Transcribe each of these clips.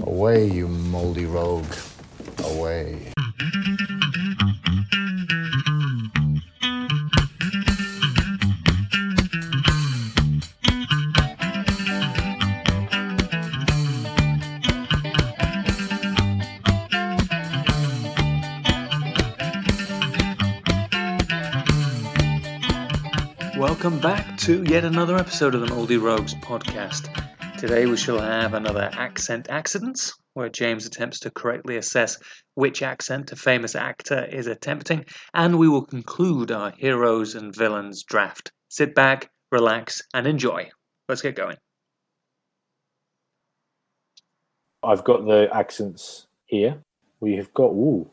Away, you moldy rogue. Away. Welcome back to yet another episode of the Moldy Rogues podcast. Today we shall have another accent accidents, where James attempts to correctly assess which accent a famous actor is attempting, and we will conclude our heroes and villains draft. Sit back, relax, and enjoy. Let's get going. I've got the accents here. We have got, ooh,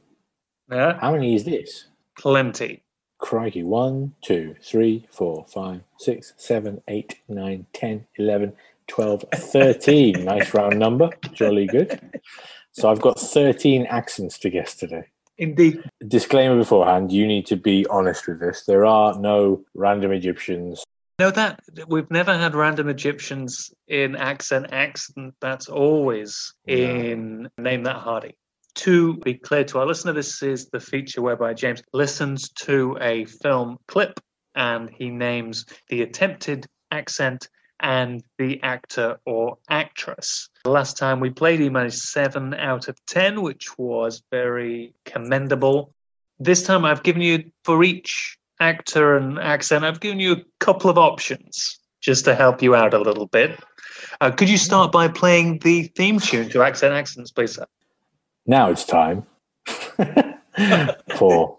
Yeah, how many is this? plenty. Crikey. One, two, three, four, five, six, seven, eight, nine, ten, eleven, twelve, thirteen. nice round number. Jolly good. So I've got 13 accents to guess today. Indeed. Disclaimer beforehand you need to be honest with this. There are no random Egyptians. No, that we've never had random Egyptians in accent accent. That's always in Name That Hardy. To be clear to our listener, this is the feature whereby James listens to a film clip and he names the attempted accent and the actor or actress. The last time we played, he managed seven out of ten, which was very commendable. This time I've given you for each actor and accent, I've given you a couple of options just to help you out a little bit. Uh, could you start by playing the theme tune to Accent Accents, please? Sir? Now it's time for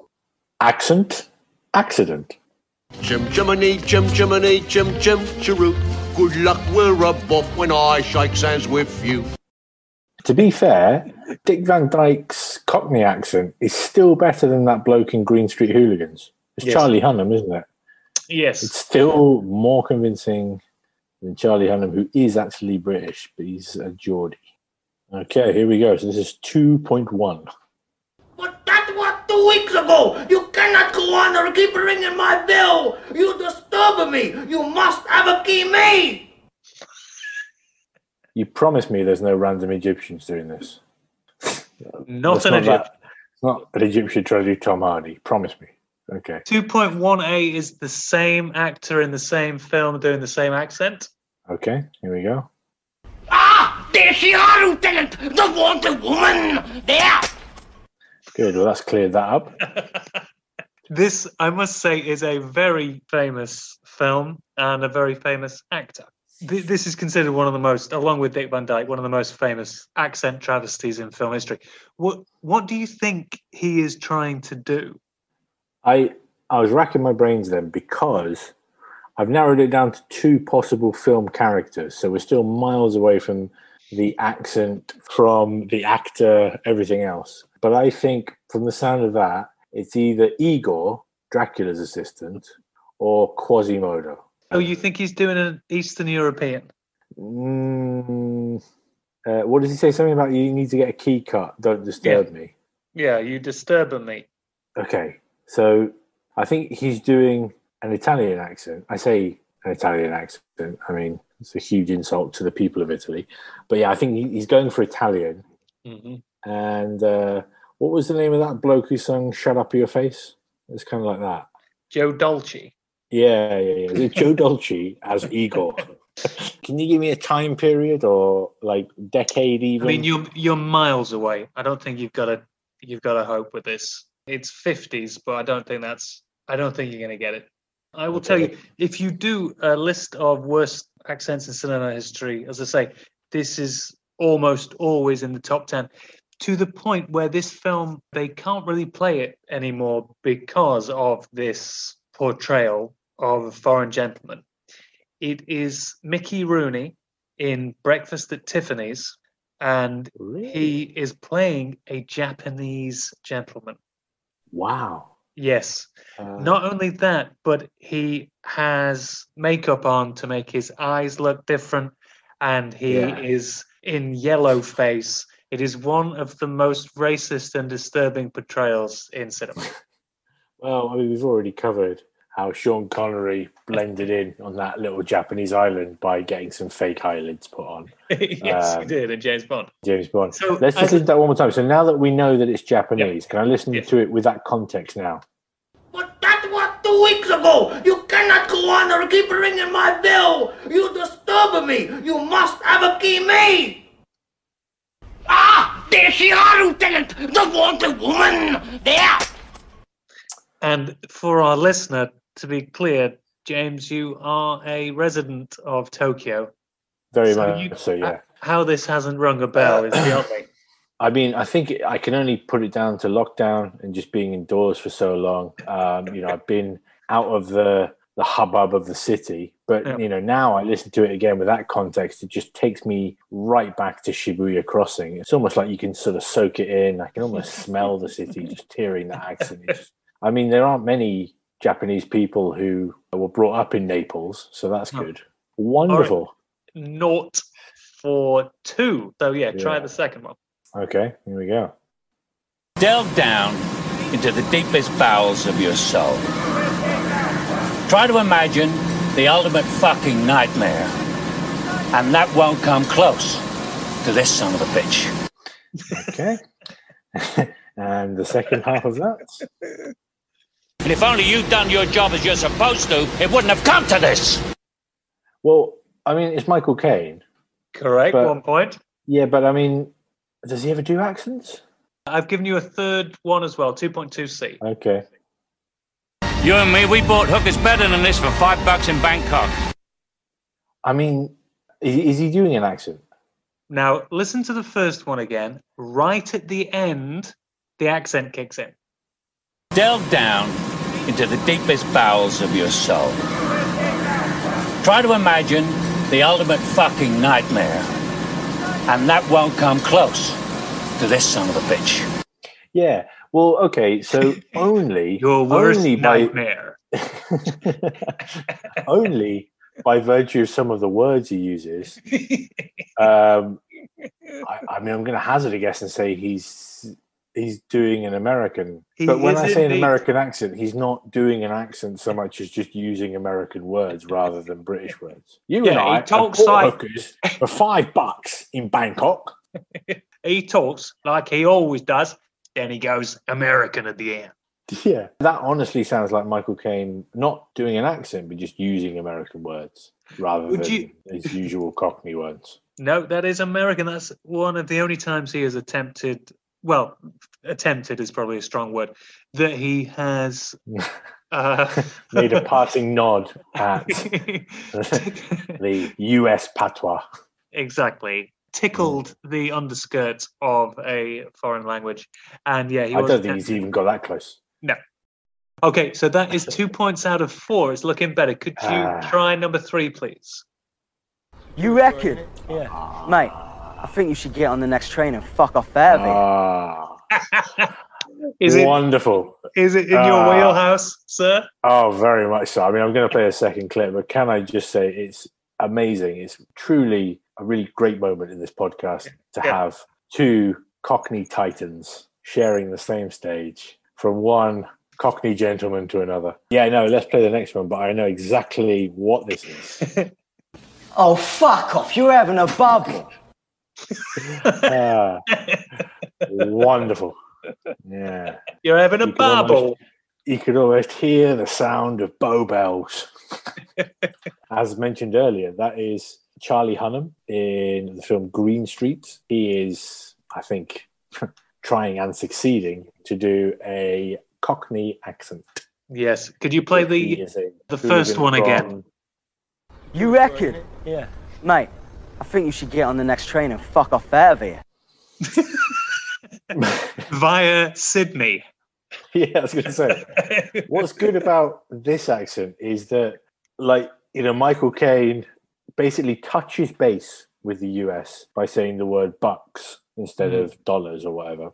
accent accident. Jim Jiminy, Jim Jiminy, Jim Jim Chiroo. Good luck, we're above when I shake hands with you. To be fair, Dick Van Dyke's Cockney accent is still better than that bloke in Green Street Hooligans. It's Yes. Charlie Hunnam, isn't it? Yes. It's still more convincing than Charlie Hunnam, who is actually British, but he's a Geordie. Okay, here we go. So this is 2.1. But that was two weeks ago. You cannot go on or keep ringing my bell. You disturb me. You must have a key made. You promised me there's no random Egyptians doing this. Not That's an not Egyptian. that- It's not an Egyptian trying to do Tom Hardy. Promise me. Okay. 2.1a is the same actor in the same film doing the same accent. Okay, here we go. Ah, there she are, Lieutenant. The wanted woman. There. Good. Well, that's cleared that up. This, I must say, is a very famous film and a very famous actor. This is considered one of the most, along with Dick Van Dyke, one of the most famous accent travesties in film history. What What do you think he is trying to do? I I was racking my brains then because I've narrowed it down to two possible film characters. So we're still miles away from the accent, from the actor, everything else. But I think from the sound of that, it's either Igor, Dracula's assistant, or Quasimodo. Oh, you think he's doing an Eastern European? Mm, uh, what does he say? Something about you need to get a key cut. Don't disturb me. Yeah, you disturbing me. Okay, so I think he's doing an Italian accent. I say an Italian accent. I mean, it's a huge insult to the people of Italy. But yeah, I think he's going for Italian. hmm And uh, what was the name of that bloke who sung "Shut Up Your Face"? It's kind of like that. Joe Dolce. Yeah, yeah, yeah. Joe Dolce as Igor? Can you give me a time period or like decade even? I mean, you're you're miles away. I don't think you've got a you've got a hope with this. It's fifties, but I don't think that's. I don't think you're going to get it. I will tell you if you do a list of worst accents in cinema history. As I say, this is almost always in the top ten. To the point where this film they can't really play it anymore because of this portrayal of a foreign gentleman. It is Mickey Rooney in Breakfast at Tiffany's, and he is playing a Japanese gentleman. wow. Yes. Uh, Not only that, but he has makeup on to make his eyes look different, and he Yeah. is in yellow face. It is one of the most racist and disturbing portrayals in cinema. Well, I mean, we've already covered how Sean Connery blended in on that little Japanese island by getting some fake eyelids put on. yes, Um, you did and James Bond. James Bond. So, Let's as just a- listen to that one more time. So now that we know that it's Japanese, can I listen Yeah. to it with that context now? But that was two weeks ago. You cannot go on or keep ringing my bell. You disturb me. You must have a key made. Ah, there she are, Lieutenant. The wanted woman. There. And for our listener, to be clear, James, you are a resident of Tokyo. Very So much you- so, yeah. How this hasn't rung a bell is beyond me. I mean, I think I can only put it down to lockdown and just being indoors for so long. Um, you know, I've been out of the the hubbub of the city, but Yeah. you know, now I listen to it again with that context. It just takes me right back to Shibuya Crossing. It's almost like you can sort of soak it in. I can almost smell the city just hearing that accent. Just- I mean, there aren't many Japanese people who were brought up in Naples, so that's No. good. Wonderful. Naught for two. So yeah, try the second one. Okay, here we go. Delve down into the deepest bowels of your soul. Try to imagine the ultimate fucking nightmare. And that won't come close to this son of a bitch. Okay. and the second half of that. And if only you'd done your job as you're supposed to, it wouldn't have come to this. Well, I mean, it's Michael Caine. Correct. But- one point. Yeah, but I mean, does he ever do accents? I've given you a third one as well, 2.2C. Okay. You and me, we bought hookers better than this for five bucks in Bangkok. I mean, is, is he doing an accent? Now, listen to the first one again. Right at the end, the accent kicks in. Delve down into the deepest bowels of your soul. Try to imagine the ultimate fucking nightmare. And that won't come close to this son of a bitch. Yeah. Well, okay. So only Your worst only by nightmare. only by virtue of some of the words he uses. Um, I, I mean, I'm going to hazard a guess and say he's he's doing an American. He but when I say an. American accent, he's not doing an accent so much as just using American words rather than British words. You and Yeah, he I talks like- for five bucks in Bangkok. he talks like he always does. Then he goes American at the end. Yeah, that honestly sounds like Michael Caine not doing an accent, but just using American words rather Would than you- his usual Cockney words. No, that is American. That's one of the only times he has attempted. Well, attempted is probably a strong word. That he has uh, Made a passing nod at the US patois. exactly tickled the underskirt of a foreign language, and yeah, he I don't think he's even got that close. No. Okay, so that is two points out of four. It's looking better. Could you Ah. try number three, please? You reckon? Yeah. Mate, I think you should get on the next train and fuck off out of here. Ah, Is it wonderful. is it in your Ah. wheelhouse, sir? Oh, very much so. I mean, I'm going to play a second clip, but can I just say it's amazing. It's truly a really great moment in this podcast to Yeah. have two Cockney titans sharing the same stage from one Cockney gentleman to another. Yeah, no, let's play the next one, but I know exactly what this is. Oh, fuck off. You're having a bubble. Ah, wonderful. Yeah. You're having a You can almost- bubble. you could almost hear the sound of bow bells. As mentioned earlier, that is Charlie Hunnam in the film Green Street. He is, I think, trying and succeeding to do a Cockney accent. Yes. Could you play the the first hooligan one again? You reckon? Yeah. Mate, I think you should get on the next train and fuck off out of here. via Sydney? Yeah, I was going to say. What's good about this accent is that, like, you know, Michael Caine basically touches base with the US by saying the word bucks instead Mhm. of dollars or whatever.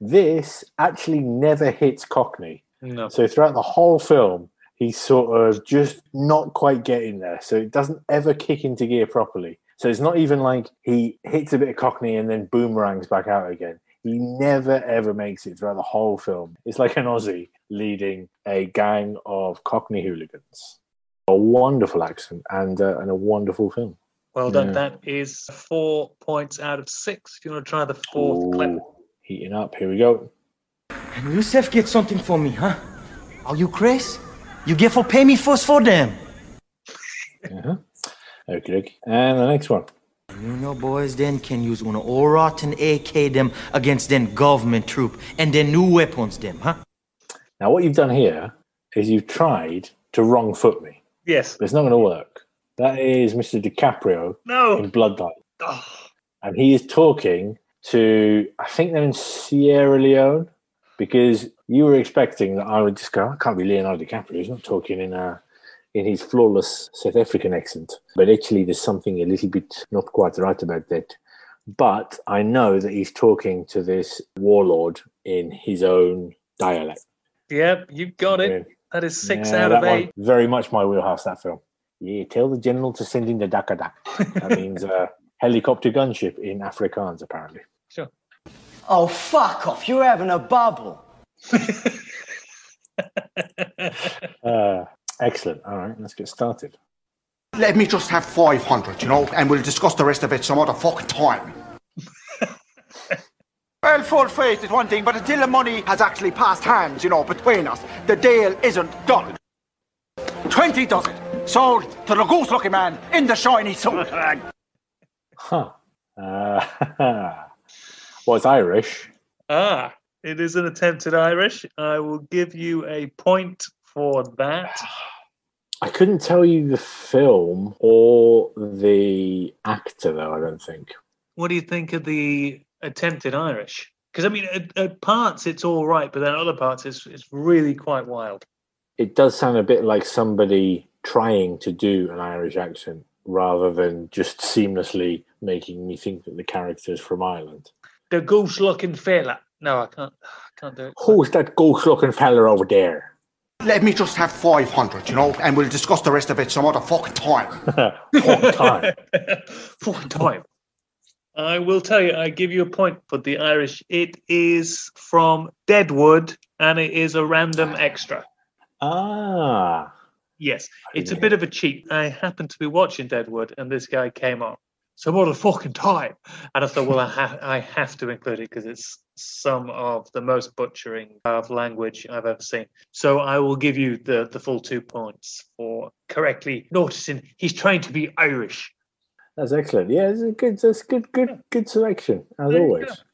This actually never hits Cockney. No. So throughout the whole film, he's sort of just not quite getting there. So it doesn't ever kick into gear properly. So it's not even like he hits a bit of Cockney and then boomerangs back out again. He never ever makes it throughout the whole film. It's like an Aussie leading a gang of Cockney hooligans. A wonderful accent and uh, and a wonderful film. Well done. Yeah. That is four points out of six. If you want to try the fourth clip. Heating up. Here we go. And Yusuf get something for me, huh? Are you Chris? You get for pay me first for them. Uh-huh. Okay, okay. And the next one. You know, boys, then can use one all rotten AK them against them government troop and then new weapons them, huh? Now, what you've done here is you've tried to wrong foot me. Yes. But it's not going to work. That is Mr. DiCaprio No. in Bloodline. Oh, and he is talking to I think they're in Sierra Leone because you were expecting that I would just go, I can't be Leonardo DiCaprio. He's not talking in a in his flawless South African accent. But actually, there's something a little bit not quite right about that. But I know that he's talking to this warlord in his own dialect. yep, you've got it. Yeah. That is six Yeah, out that of one, eight. very much my wheelhouse. That film. Yeah, tell the general to send in the Daka Dak. That means uh, helicopter gunship in Afrikaans, apparently. Sure. Oh, fuck off. You're having a bubble. Uh, excellent. All right, let's get started. Let me just have 500, you know, and we'll discuss the rest of it some other fucking time. Well, full faith is one thing, but until the money has actually passed hands, you know, between us, the deal isn't done. 20 does it. Sold to the goose looking man in the shiny suit. Huh. Uh, well, it's Irish. Ah, it is an attempted Irish. I will give you a point for that. I couldn't tell you the film or the actor, though, I don't think. What do you think of the attempted Irish? Because I mean, at, at parts it's all right, but then other parts it's it's really quite wild. It does sound a bit like somebody trying to do an Irish accent rather than just seamlessly making me think that the character is from Ireland. The goose-looking fella. No, I can't. I can't do it. Who's that ghost looking fella over there? Let me just have 500, you know, and we'll discuss the rest of it some other fucking time. Fuck time. Full time. I will tell you, I give you a point for the Irish. It is from Deadwood and it is a random extra. Ah. Yes, it's a bit of a cheat. I happened to be watching Deadwood and this guy came on. So what a fucking time! And I thought, well, I, ha- I have to include it because it's some of the most butchering of language I've ever seen. So I will give you the, the full two points for correctly noticing he's trying to be Irish. That's excellent. Yeah, it's a good, that's good, good, good selection as always.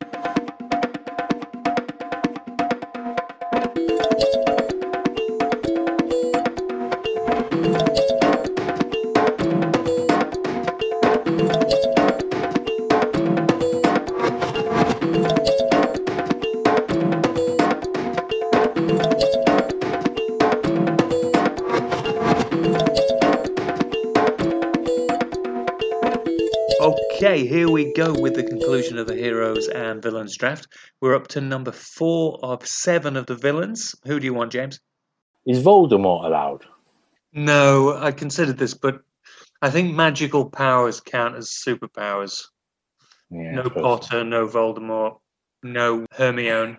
Okay, here we go with the conclusion of the heroes and villains draft. We're up to number four of seven of the villains. Who do you want, James? Is Voldemort allowed? No, I considered this, but I think magical powers count as superpowers. Yeah, no. Potter, no Voldemort, no Hermione.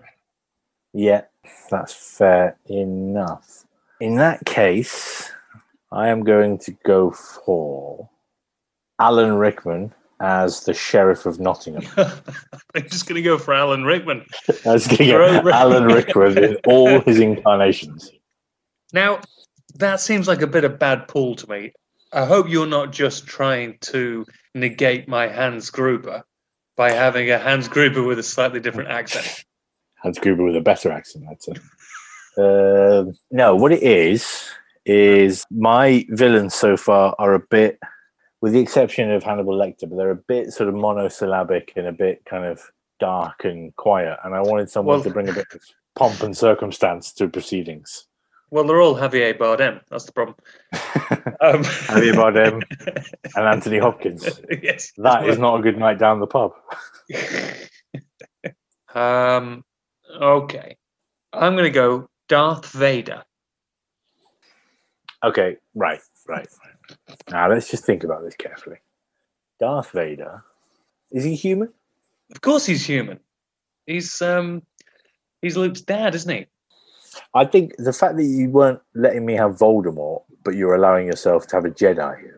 Yeah, that's fair enough. In that case, I am going to go for Alan Rickman as the Sheriff of Nottingham. I'm just going to go for Alan Rickman. I was going to get Alan Rickman in all his incarnations. Now, that seems like a bit of bad pull to me. I hope you're not just trying to negate my Hans Gruber by having a Hans Gruber with a slightly different accent. Hans Gruber with a better accent, I'd say. Um no, what it is is my villains so far are a bit, with the exception of Hannibal Lecter, but they're a bit sort of monosyllabic and a bit kind of dark and quiet. And I wanted someone Well- to bring a bit of pomp and circumstance to proceedings. Well, they're all Javier Bardem. That's the problem. Um, Javier Bardem and Anthony Hopkins. yes. That is not a good night down the pub. Um, okay. I'm going to go Darth Vader. Okay, right, right. Now let's just think about this carefully. Darth Vader, is he human? Of course, he's human. He's um he's Luke's dad, isn't he? I think the fact that you weren't letting me have Voldemort, but you're allowing yourself to have a Jedi.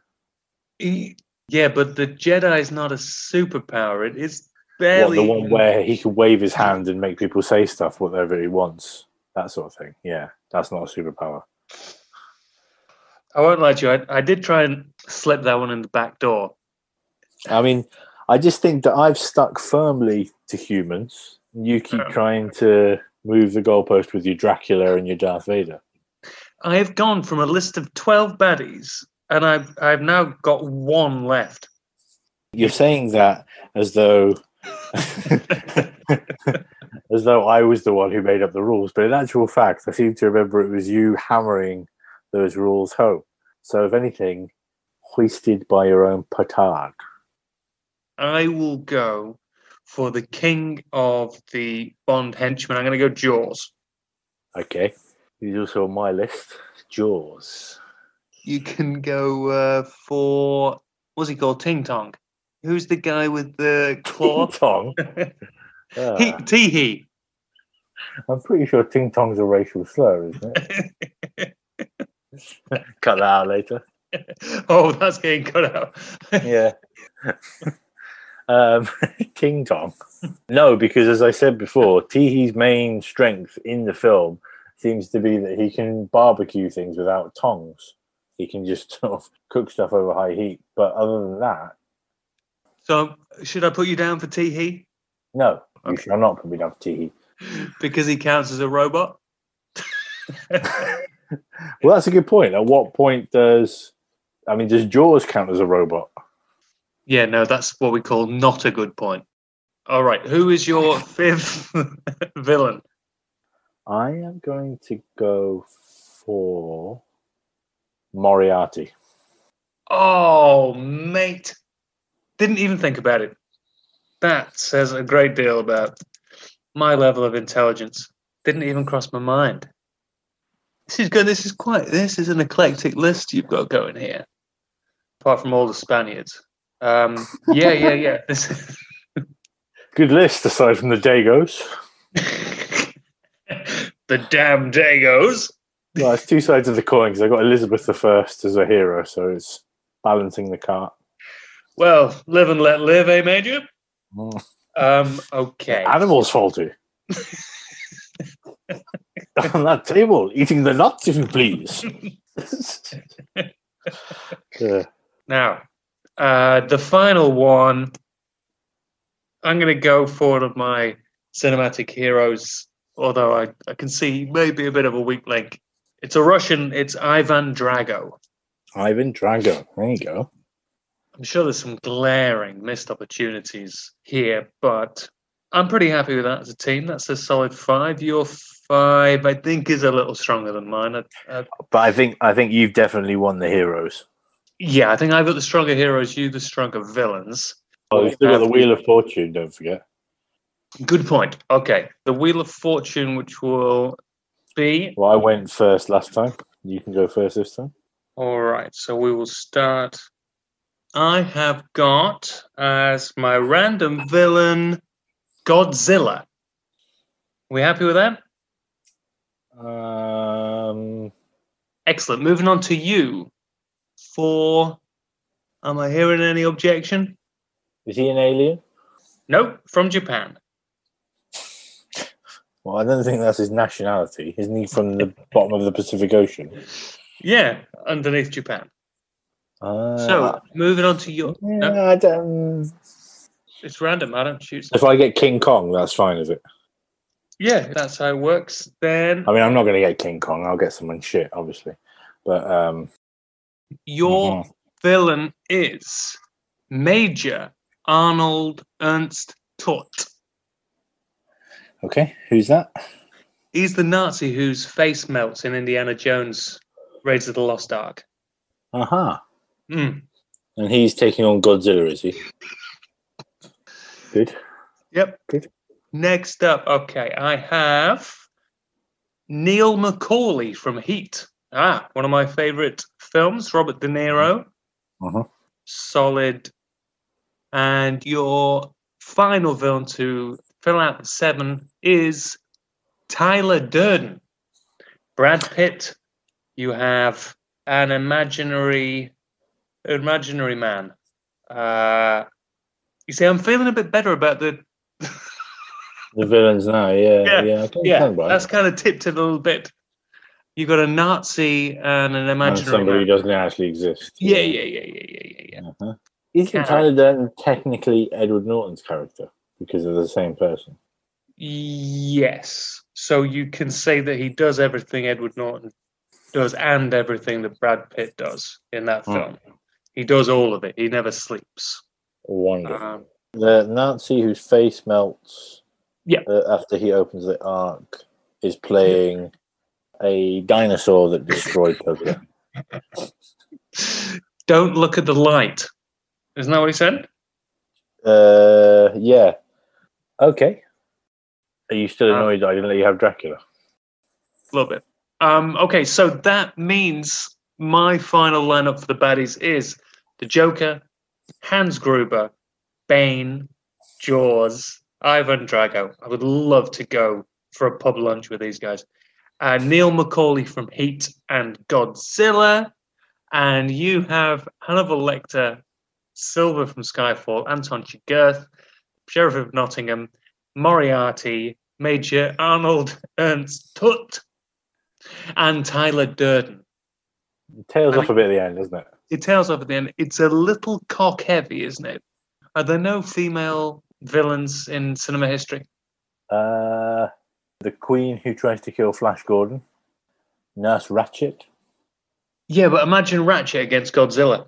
he yeah, but the Jedi is not a superpower. It is What, barely the one where he can wave his hand and make people say stuff whatever he wants. That sort of thing. Yeah, that's not a superpower. I won't lie to you. I, I did try and slip that one in the back door. I mean, I just think that I've stuck firmly to humans. You keep Yeah. trying to move the goalpost with your Dracula and your Darth Vader. I have gone from a list of twelve baddies, and I've I've now got one left. You're saying that as though as though I was the one who made up the rules, but in actual fact, I seem to remember it was you hammering those rules home. So, if anything, hoisted by your own petard. I will go for the king of the Bond henchmen. I'm going to go Jaws. Okay, he's also on my list. Jaws. You can go uh, for what's he called? Ting Tong. Who's the guy with the claw? Tong. he, Ah, Tee Hee. I'm pretty sure Ting Tong's a racial slur, isn't it? Cut that out later. Oh, that's getting cut out. yeah. um, Ting Tong. No, because as I said before, Tee Hee's main strength in the film seems to be that he can barbecue things without tongs. He can just sort of cook stuff over high heat. But other than that, So, should I put you down for Tee Hee no, you shall not put me down for Teehee. because he counts as a robot? Well, that's a good point. At what point does I mean, does Jaws count as a robot? Yeah, no, that's what we call not a good point. All right, who is your fifth villain? I am going to go for Moriarty. Oh, mate. Didn't even think about it. That says a great deal about my level of intelligence. Didn't even cross my mind. This is good. This is quite, this is an eclectic list you've got going here. Apart from all the Spaniards. Um, yeah, yeah, yeah. This is... Good list aside from the Dagos. the damn Dagos. Well, it's two sides of the coin because I got Elizabeth the First as a hero, so it's balancing the cart. Well, live and let live, eh, Major? Mm. Um, okay. Animals faulty. On that table, eating the nuts, if you please. Yeah. Now, uh, the final one, I'm going to go for one of my cinematic heroes, although I, I can see maybe a bit of a weak link. It's a Russian, it's Ivan Drago. Ivan Drago. There you go. I'm sure there's some glaring missed opportunities here, but I'm pretty happy with that as a team. That's a solid five. Your five, I think, is a little stronger than mine. I, I, But I think I think you've definitely won the heroes. yeah, I think I've got the stronger heroes, you the stronger villains. Oh, you've still got the Wheel of Fortune, don't forget. Good point. Okay. The Wheel of Fortune, which will be. Well, I went first last time. You can go first this time. All right. So we will start. I have got as my random villain Godzilla. We happy with that? Um, Excellent. Moving on to you for. Am I hearing any objection? is he an alien? Nope. From Japan. Well, I don't think that's his nationality. Isn't he from the bottom of the Pacific Ocean? Yeah, underneath Japan. Uh, So moving on to your. no, I don't- it's random. I don't choose. if I get King Kong, that's fine, is it? Yeah, that's how it works. Then I mean, I'm not going to get King Kong. I'll get someone shit, obviously. But um, your Mhm. villain is Major Arnold Ernst Toht. okay, who's that? He's the Nazi whose face melts in Indiana Jones Raiders of the Lost Ark. Uh huh. Hmm. And he's taking on Godzilla, is he? Good. Yep. Good. Next up, okay, I have Neil McCauley from Heat. Ah, one of my favorite films, Robert De Niro. Uh-huh. Solid. And your final villain to fill out the seven is Tyler Durden. Brad Pitt, you have an imaginary imaginary man. Uh, you see, I'm feeling a bit better about the The villains now, yeah, yeah, yeah, yeah. That's kind of tipped it a little bit. You got a Nazi and an And imaginary somebody who doesn't actually exist. Yeah, yeah, yeah, yeah, yeah, yeah, yeah. Uh-huh. Isn't. Tyler Durden technically Edward Norton's character because they're the same person? Yes. So you can say that he does everything Edward Norton does and everything that Brad Pitt does in that Hmm. film. He does all of it. He never sleeps. Wonderful. Um, the Nazi whose face melts Yeah. uh, after he opens the ark is playing a dinosaur that destroyed Tokyo. don't look at the light. Isn't that what he said? Uh, yeah. Okay. Are you still Uh, annoyed that I didn't let you have Dracula? A little bit. Um, okay, so that means my final lineup for the baddies is the Joker, Hans Gruber, Bane, Jaws, Ivan Drago. I would love to go for a pub lunch with these guys. Uh, Neil McCauley from Heat and Godzilla. And you have Hannibal Lecter, Silva from Skyfall, Anton Chigurh, Sheriff of Nottingham, Moriarty, Major Arnold Ernst Toht, and Tyler Durden. It tails off a bit at the end, doesn't it? It tails off at the end. It's a little cock heavy, isn't it? Are there no female villains in cinema history? Uh, the Queen who tries to kill Flash Gordon, Nurse Ratched. Yeah, but imagine Ratched against Godzilla.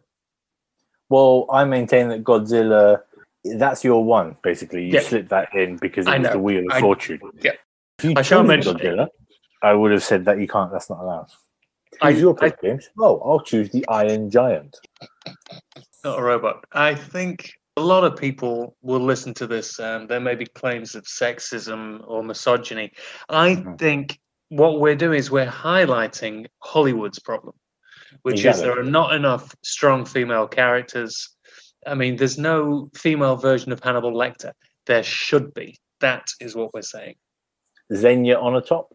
Well, I maintain that Godzilla. That's your one, basically. You Yeah. slipped that in because it I was know. the Wheel of I- Fortune. Yeah. If you I shall mention it. Godzilla, I would have said that you can't. That's not allowed. I- Who's your I- James? Oh, I'll choose the Iron Giant. Not a robot. I think a lot of people will listen to this and there may be claims of sexism or misogyny. I Mhm. think what we're doing is we're highlighting Hollywood's problem, which is there are not enough strong female characters. I mean, there's no female version of Hannibal Lecter. There should be. That is what we're saying. Xenia Onatopp.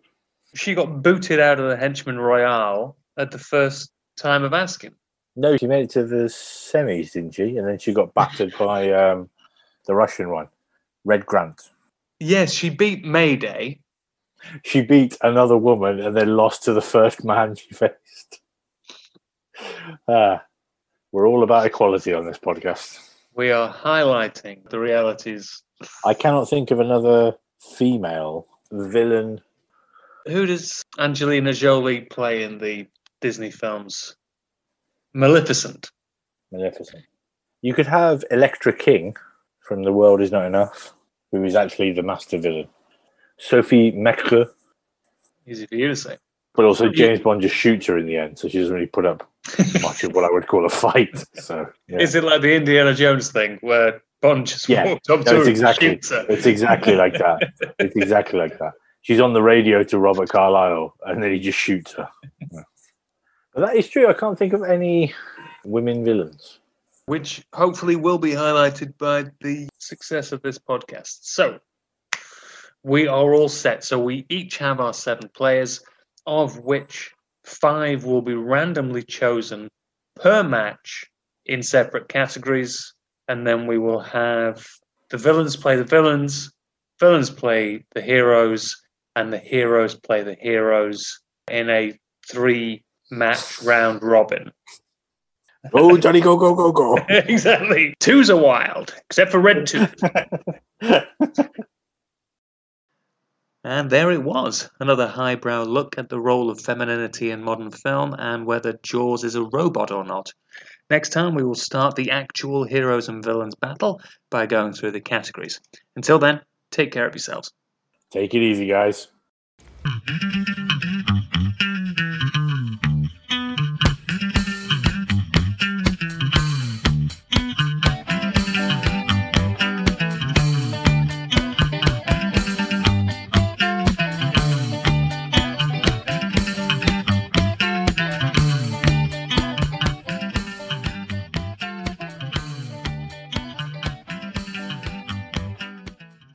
She got booted out of the Henchman Royale at the first time of asking. No, she made it to the semis, didn't she? And then she got battered by um, the Russian one, Red Grant. Yes, she beat Mayday. She beat another woman and then lost to the first man she faced. Ah, we're all about equality on this podcast. We are highlighting the realities. I cannot think of another female villain. Who does Angelina Jolie play in the Disney films? Maleficent. Maleficent. You could have Elektra King from The World Is Not Enough, who is actually the master villain. Sophie Mecre, Easy for you to say. but also James Bond just shoots her in the end, so she doesn't really put up much of what I would call a fight. So yeah. Is it like the Indiana Jones thing where Bond just Yeah, walked up No, to her it's and exactly shoots her? it's exactly like that. It's exactly like that. She's on the radio to Robert Carlyle, and then he just shoots her. Yeah. That is true. I can't think of any women villains. which hopefully will be highlighted by the success of this podcast. So we are all set. So we each have our seven players, of which five will be randomly chosen per match in separate categories. And then we will have the villains play the villains, villains play the heroes, and the heroes play the heroes in a three match round robin. Oh, Johnny, go, go, go, go. exactly. Twos are wild, except for red two. and there it was, another highbrow look at the role of femininity in modern film and whether Jaws is a robot or not. Next time, we will start the actual heroes and villains battle by going through the categories. Until then, take care of yourselves. Take it easy, guys. Thank you.